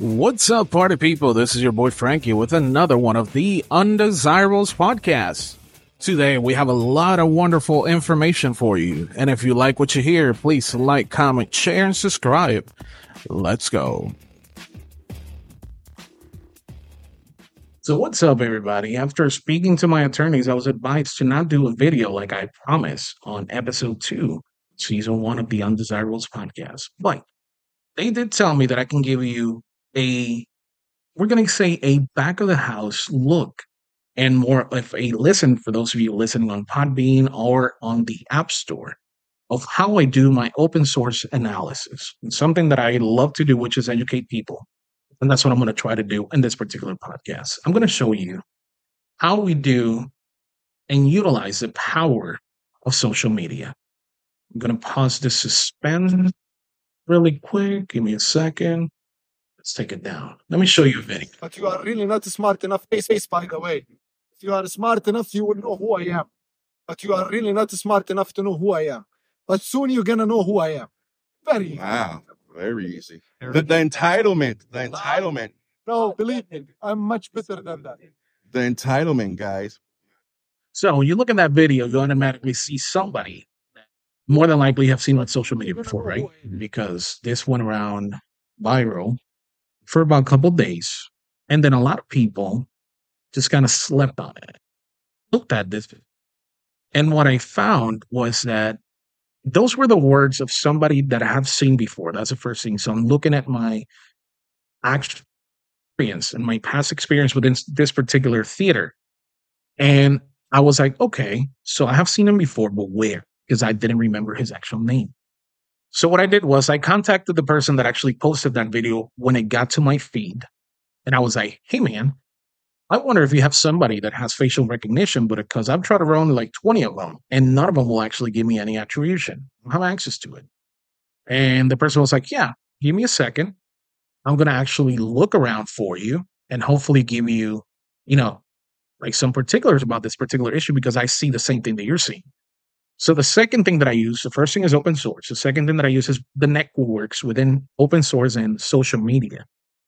What's up, party people? This is your boy Frankie with another one of the Undesirables podcasts. Today, we have a lot of wonderful information for you. And if you like what you hear, please like, comment, share, and subscribe. Let's go. So, what's up, everybody? After speaking to my attorneys, I was advised to not do a video like I promised on episode two, season one of the Undesirables podcast. But they did tell me that I can give you a we're going to say a back of the house look and more of a listen for those of you listening on Podbean or on the App Store of how I do my open source analysis. It's something that I love to do, which is educate people. And that's what I'm going to try to do in this particular podcast. I'm going to show you how we do and utilize the power of social media. I'm going to pause the suspend really quick. Give me a second. Let's take it down. Let me show you a video. But you are really not smart enough. Face, face, by the way. If you are smart enough, you will know who I am. But you are really not smart enough to know who I am. But soon you're gonna know who I am. Very easy. Wow, very easy. The, the entitlement, the entitlement, No, believe me, I'm much better than that. the entitlement, guys. So when you look at that video, you automatically see somebody more than likely have seen on social media before, right? Because this went around viral for about a couple days. And then a lot of people just kind of slept on it. Looked at this. And what I found was that those were the words of somebody that I have seen before. That's the first thing. So I'm looking at my actual experience and my past experience within this particular theater. And I was like, okay, so I have seen him before, but where? Because I didn't remember his actual name. So what I did was I contacted the person that actually posted that video when it got to my feed. And I was like, hey man, I wonder if you have somebody that has facial recognition, but because I've tried run like 20 of them and none of them will actually give me any attribution. I have access to it. And the person was like, yeah, give me a second. I'm going to actually look around for you and hopefully give you, you know, like some particulars about this particular issue because I see the same thing that you're seeing. So the second thing that I use, the first thing is open source. The second thing that I use is the networks within open source and social media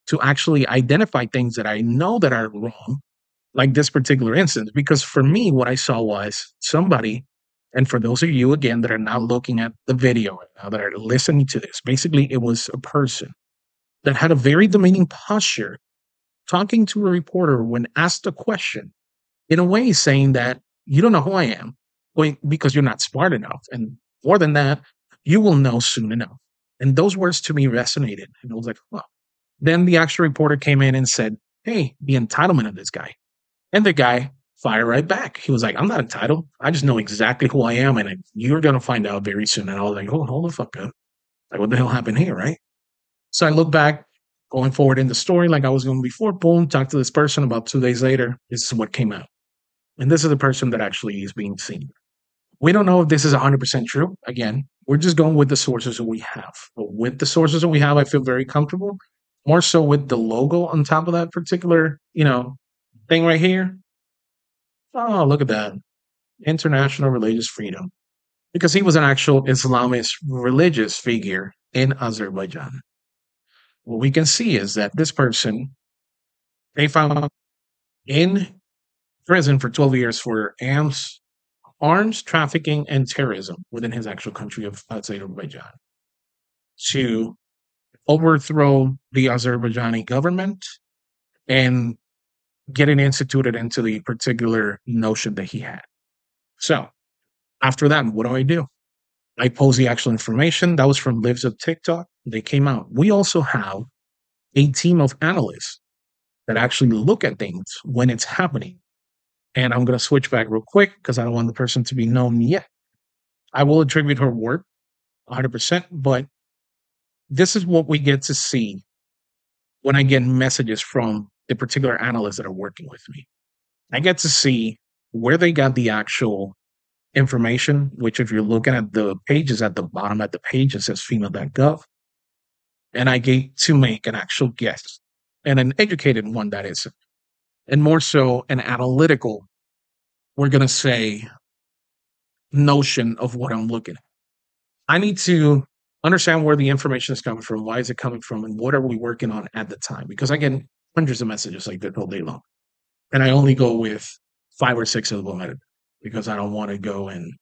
to actually identify things that I know that are wrong, like this particular instance. Because for me, what I saw was somebody, and for those of you again that are not looking at the video right now, that are listening to this, basically it was a person that had a very demeaning posture talking to a reporter when asked a question in a way saying that you don't know who I am well, because you're not smart enough. And more than that, you will know soon enough. And those words to me resonated. And I was like, well, then the actual reporter came in and said, Hey, the entitlement of this guy. And the guy fired right back. He was like, I'm not entitled. I just know exactly who I am. And you're going to find out very soon. And I was like, Oh, hold the fuck up. Like, what the hell happened here? Right. So I look back going forward in the story, like I was going before, boom, talk to this person about two days later. This is what came out. And this is the person that actually is being seen. We don't know if this is 100% true. Again, we're just going with the sources that we have. But with the sources that we have, I feel very comfortable. More so with the logo on top of that particular, you know, thing right here. Oh, look at that. International religious freedom. Because he was an actual Islamist religious figure in Azerbaijan. What we can see is that this person, they found in prison for 12 years for arms, arms trafficking and terrorism within his actual country of Azerbaijan to overthrow the Azerbaijani government and get it instituted into the particular notion that he had. So after that, what do I do? I post the actual information. That was from Libs of TikTok. They came out. We also have a team of analysts that actually look at things when it's happening. And I'm going to switch back real quick because I don't want the person to be known yet. I will attribute her work 100%, but this is what we get to see when I get messages from the particular analysts that are working with me. I get to see where they got the actual information, which if you're looking at the pages at the bottom at the page, it says fema.gov. And I get to make an actual guess and an educated one that is, and more so an analytical, we're going to say, notion of what I'm looking at. I need to understand where the information is coming from, why is it coming from, and what are we working on at the time. Because I get hundreds of messages like that all day long. And I only go with five or six of them at because I don't want to go and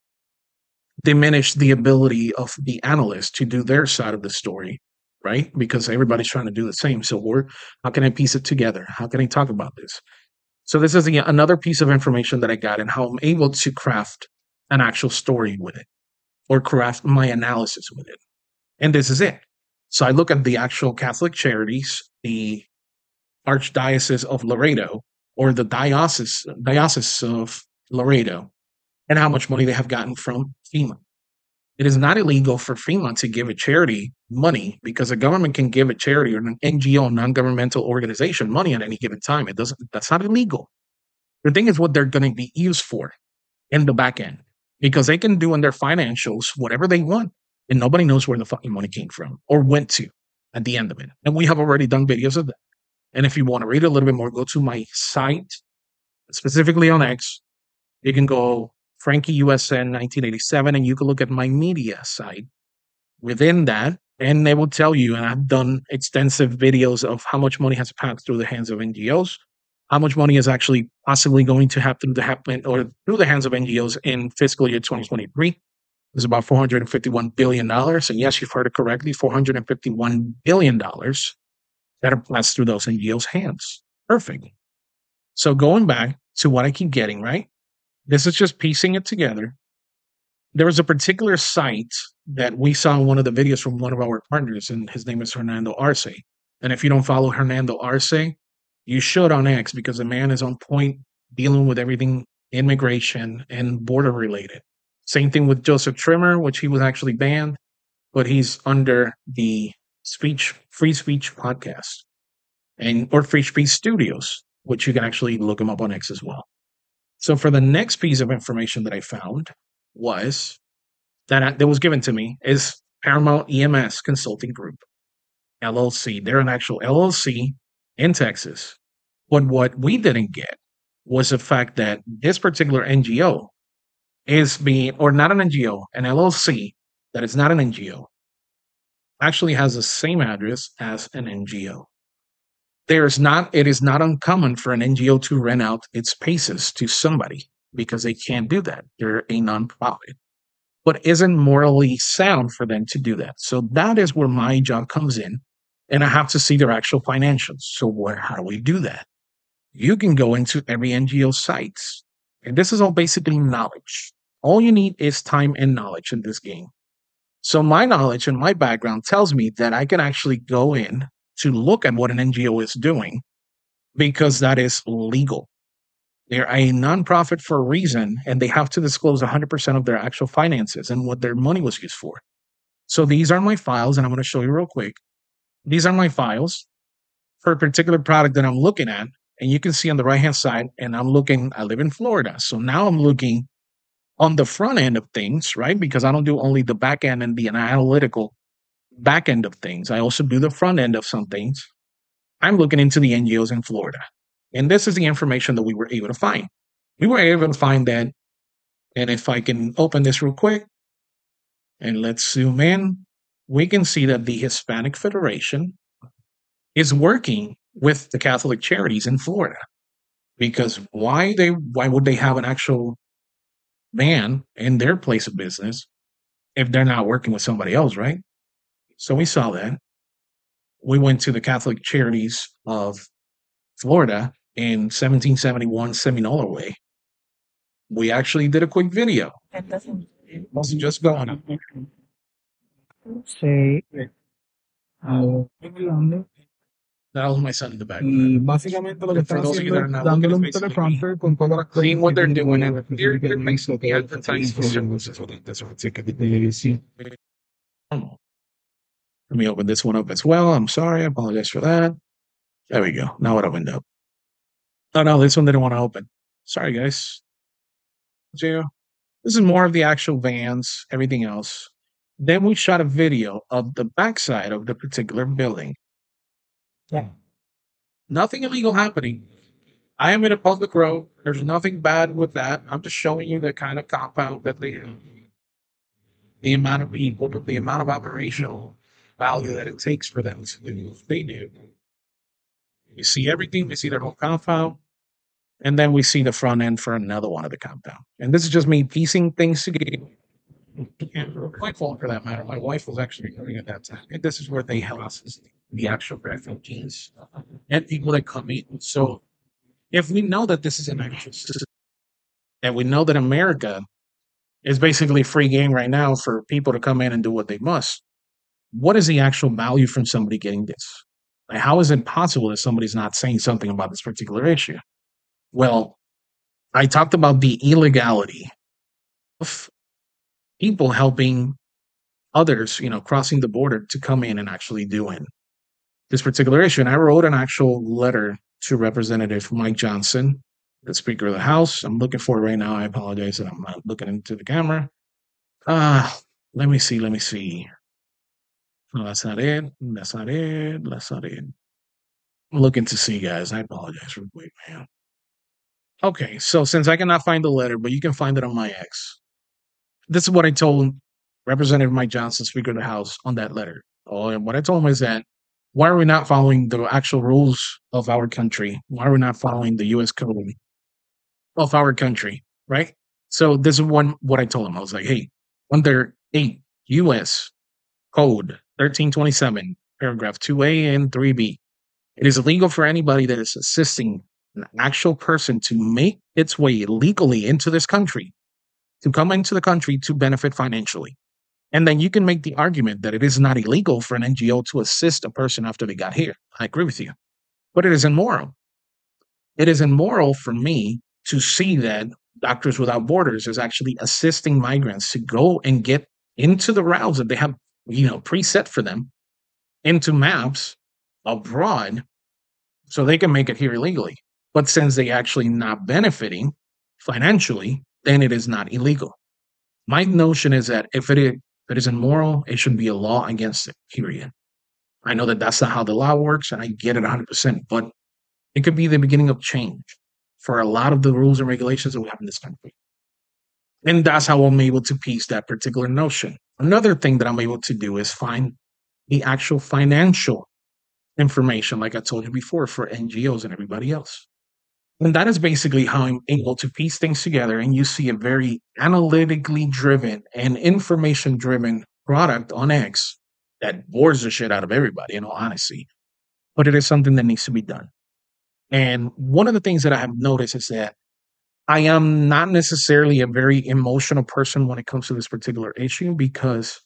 diminish the ability of the analyst to do their side of the story, right? Because everybody's trying to do the same. So how can I piece it together? How can I talk about this? So this is the, another piece of information that I got and how I'm able to craft an actual story with it or craft my analysis with it. And this is it. So I look at the actual Catholic charities, the Archdiocese of Laredo or the diocese diocese of Laredo and how much money they have gotten from FEMA. It is not illegal for FEMA to give a charity money because a government can give a charity or an NGO, non-governmental organization, money at any given time. It doesn't. That's not illegal. The thing is what they're going to be used for in the back end because they can do in their financials whatever they want, and nobody knows where the fucking money came from or went to at the end of it. And we have already done videos of that. And if you want to read a little bit more, go to my site, specifically on X. You can go Frankie USN 1987, and you can look at my media site within that, and they will tell you. And I've done extensive videos of how much money has passed through the hands of NGOs, how much money is actually possibly going to happen to happen or through the hands of NGOs in fiscal year 2023. It's about 451 billion dollars, and yes, you've heard it correctly, 451 billion dollars that are passed through those NGOs' hands. Perfect. So going back to what I keep getting right, this is just piecing it together. There was a particular site that we saw in one of the videos from one of our partners, and his name is Hernando Arce. And if you don't follow Hernando Arce, you should on X because the man is on point dealing with everything immigration and border related. Same thing with Joseph Trimmer, which he was actually banned, but he's under the speech free speech podcast and or free speech studios, which you can actually look him up on X as well. So for the next piece of information that I found was that I, that was given to me is Paramount EMS Consulting Group, LLC. They're an actual LLC in Texas. But what we didn't get was the fact that this particular NGO is being, or not an NGO, an LLC that is not an NGO, actually has the same address as an NGO. There's not, it is not uncommon for an NGO to rent out its spaces to somebody because they can't do that. They're a nonprofit, but isn't morally sound for them to do that. So that is where my job comes in, and I have to see their actual financials. So where, how do we do that? You can go into every NGO sites, and this is all basically knowledge. All you need is time and knowledge in this game. So my knowledge and my background tells me that I can actually go in to look at what an NGO is doing because that is legal. They're a nonprofit for a reason, and they have to disclose 100% of their actual finances and what their money was used for. So these are my files, and I'm going to show you real quick. These are my files for a particular product that I'm looking at. And you can see on the right hand side, and I'm looking, I live in Florida. So now I'm looking on the front end of things, right? Because I don't do only the back end and the analytical back end of things. I also do the front end of some things. I'm looking into the NGOs in Florida. And this is the information that we were able to find. We were able to find that. And if I can open this real quick and let's zoom in, we can see that the Hispanic Federation is working with the Catholic charities in Florida. Because why they why would they have an actual man in their place of business if they're not working with somebody else, right? So we saw that. We went to the Catholic Charities of Florida in 1771 Seminole Way. We actually did a quick video. That doesn't. It wasn't just going. Say. That was my son in the back. Y básicamente lo que For están those of you haciendo that are es not dándole un looking, it's basically teleprompter con todas las Seeing what they're doing and they're, they're basically advertising services. That's what it's like. televisión. Let me open this one up as well. I'm sorry. I apologize for that. There we go. Now it opened up. Oh, no, this one didn't want to open. Sorry, guys. So, this is more of the actual vans, everything else. Then we shot a video of the backside of the particular building. Yeah. Nothing illegal happening. I am in a public road. There's nothing bad with that. I'm just showing you the kind of compound that they have. the amount of people, the amount of operational value that it takes for them to do they do. We see everything, we see their whole compound, and then we see the front end for another one of the compound. And this is just me piecing things together. And my fault for that matter. My wife was actually doing at that time. And this is where they house the actual refugees and people that come in. So if we know that this is an actual system, and we know that America is basically free game right now for people to come in and do what they must, what is the actual value from somebody getting this? Like, how is it possible that somebody's not saying something about this particular issue? Well, I talked about the illegality of people helping others, you know, crossing the border to come in and actually do doing this particular issue. And I wrote an actual letter to Representative Mike Johnson, the Speaker of the House. I'm looking for it right now. I apologize that I'm not looking into the camera. Ah, let me see. Let me see. No, that's not it. That's not it. That's not it. That's not it. That's not it. I'm looking to see, guys. I apologize real wait, man. Okay, so since I cannot find the letter, but you can find it on my ex, this is what I told Representative Mike Johnson, Speaker of the House, on that letter. Oh, and what I told him is that why are we not following the actual rules of our country? Why are we not following the U.S. code of our country? Right. So this is one what I told him. I was like, hey, under eight U.S. Code 1327, paragraph 2A and 3B, it is illegal for anybody that is assisting an actual person to make its way legally into this country to come into the country to benefit financially. And then you can make the argument that it is not illegal for an NGO to assist a person after they got here. I agree with you. But it is immoral. It is immoral for me to see that Doctors Without Borders is actually assisting migrants to go and get into the routes that they have, you know, preset for them into maps abroad so they can make it here illegally. But since they actually not benefiting financially, then it is not illegal. My notion is that if it is, if it is immoral, it should be a law against it, period. I know that that's not how the law works, and I get it 100%, but it could be the beginning of change for a lot of the rules and regulations that we have in this country. And that's how I'm able to piece that particular notion. Another thing that I'm able to do is find the actual financial information, like I told you before, for NGOs and everybody else. And that is basically how I'm able to piece things together. And you see a very analytically driven and information driven product on X that bores the shit out of everybody, in all honesty. But it is something that needs to be done. And one of the things that I have noticed is that I am not necessarily a very emotional person when it comes to this particular issue because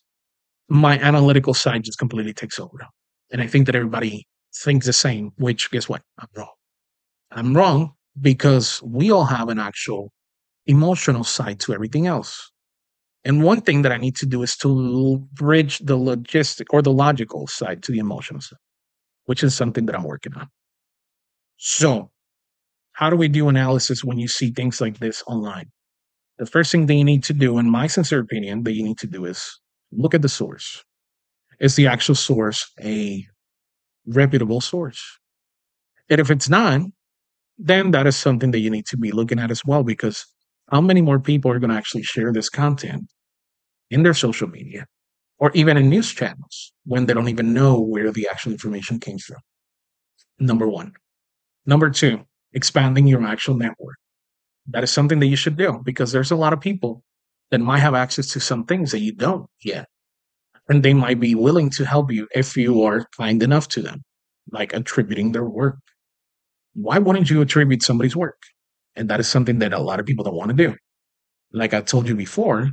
my analytical side just completely takes over. And I think that everybody thinks the same, which guess what? I'm wrong. I'm wrong because we all have an actual emotional side to everything else. And one thing that I need to do is to bridge the logistic or the logical side to the emotional side, which is something that I'm working on. So, how do we do analysis when you see things like this online? The first thing that you need to do, in my sincere opinion, that you need to do is look at the source. Is the actual source a reputable source? And if it's not, then that is something that you need to be looking at as well because how many more people are going to actually share this content in their social media or even in news channels when they don't even know where the actual information came from? Number one. Number two, expanding your actual network. That is something that you should do because there's a lot of people that might have access to some things that you don't yet. And they might be willing to help you if you are kind enough to them, like attributing their work why wouldn't you attribute somebody's work? And that is something that a lot of people don't want to do. Like I told you before,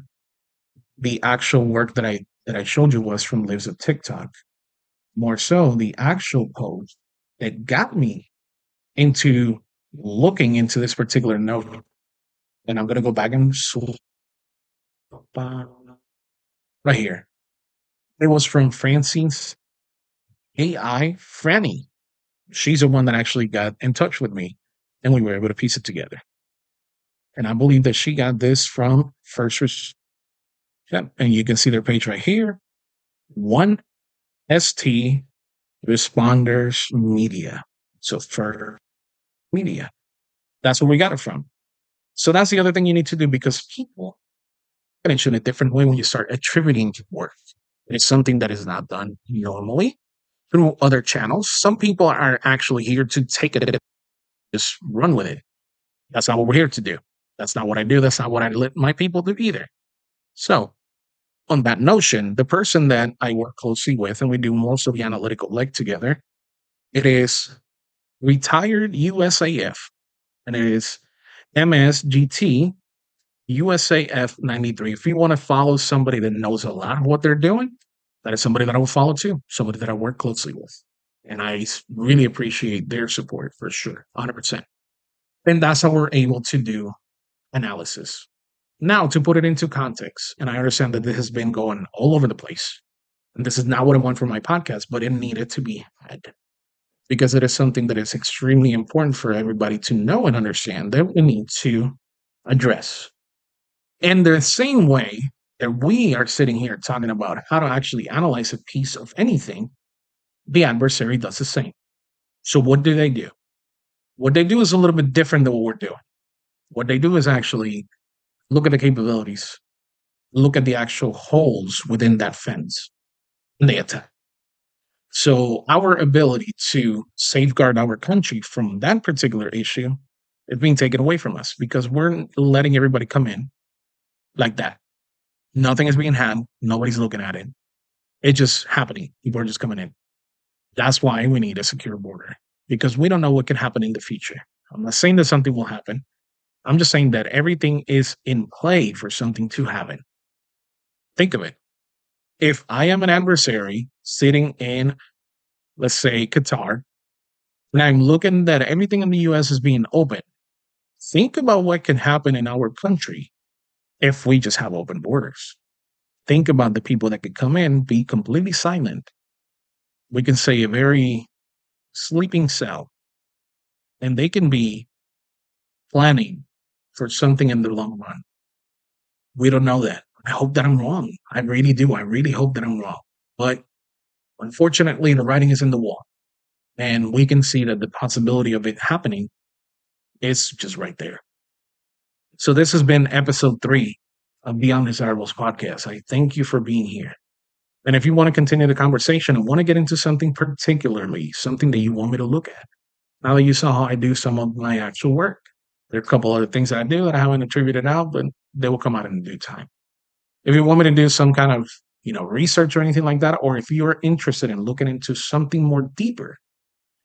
the actual work that I that I showed you was from Libs of TikTok. More so, the actual post that got me into looking into this particular note. And I'm gonna go back and right here. It was from Francine's AI Franny she's the one that actually got in touch with me and we were able to piece it together. And I believe that she got this from First Res- yep, and you can see their page right here. One ST Responders Media. So for media. That's where we got it from. So that's the other thing you need to do because people it in a different way when you start attributing work. It's something that is not done normally through other channels. Some people are actually here to take it, just run with it. That's not what we're here to do. That's not what I do. That's not what I let my people do either. So, on that notion, the person that I work closely with, and we do most of the analytical leg together, it is retired USAF, and it is MSGT USAF 93. If you want to follow somebody that knows a lot of what they're doing, that is somebody that I will follow too, somebody that I work closely with. And I really appreciate their support for sure, 100%. And that's how we're able to do analysis. Now, to put it into context, and I understand that this has been going all over the place, and this is not what I want for my podcast, but it needed to be had because it is something that is extremely important for everybody to know and understand that we need to address. In the same way that we are sitting here talking about how to actually analyze a piece of anything, the adversary does the same. So, what do they do? What they do is a little bit different than what we're doing. What they do is actually look at the capabilities, look at the actual holes within that fence, and they attack. So, our ability to safeguard our country from that particular issue is being taken away from us because we're letting everybody come in like that. Nothing is being had. Nobody's looking at it. It's just happening. People are just coming in. That's why we need a secure border because we don't know what can happen in the future. I'm not saying that something will happen. I'm just saying that everything is in play for something to happen. Think of it. If I am an adversary sitting in, let's say, Qatar, and I'm looking that everything in the US is being open, think about what can happen in our country if we just have open borders. Think about the people that could come in, be completely silent. We can say a very sleeping cell, and they can be planning for something in the long run. We don't know that. I hope that I'm wrong. I really do. I really hope that I'm wrong. But unfortunately, the writing is in the wall. And we can see that the possibility of it happening is just right there. So this has been episode three of the Undesirables podcast. I thank you for being here. And if you want to continue the conversation and want to get into something particularly, something that you want me to look at, now that you saw how I do some of my actual work, there are a couple other things I do that I haven't attributed out, but they will come out in due time. If you want me to do some kind of you know research or anything like that, or if you're interested in looking into something more deeper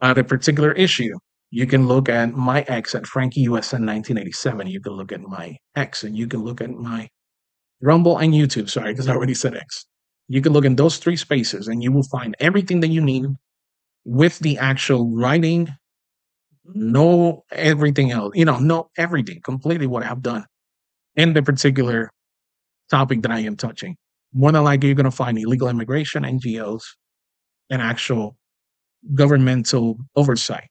at a particular issue, you can look at my X at Frankie USN 1987. You can look at my X and you can look at my Rumble and YouTube. Sorry, because I already said X. You can look in those three spaces and you will find everything that you need with the actual writing, know everything else, you know, know everything completely what I've done in the particular topic that I am touching. More than likely, you're going to find illegal immigration, NGOs, and actual governmental oversight,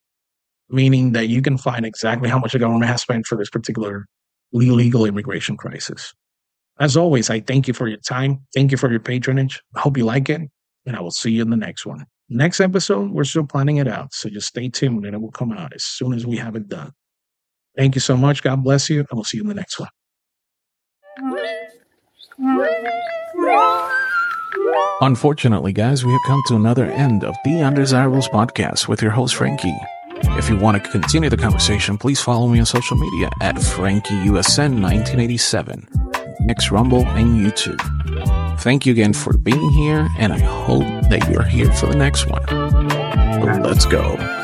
meaning that you can find exactly how much the government has spent for this particular illegal immigration crisis. As always, I thank you for your time. Thank you for your patronage. I hope you like it, and I will see you in the next one. Next episode, we're still planning it out, so just stay tuned and it will come out as soon as we have it done. Thank you so much. God bless you, and we'll see you in the next one. Unfortunately, guys, we have come to another end of the Undesirables podcast with your host, Frankie. If you want to continue the conversation, please follow me on social media at FrankieUSN1987, X Rumble, and YouTube. Thank you again for being here, and I hope that you are here for the next one. Let's go.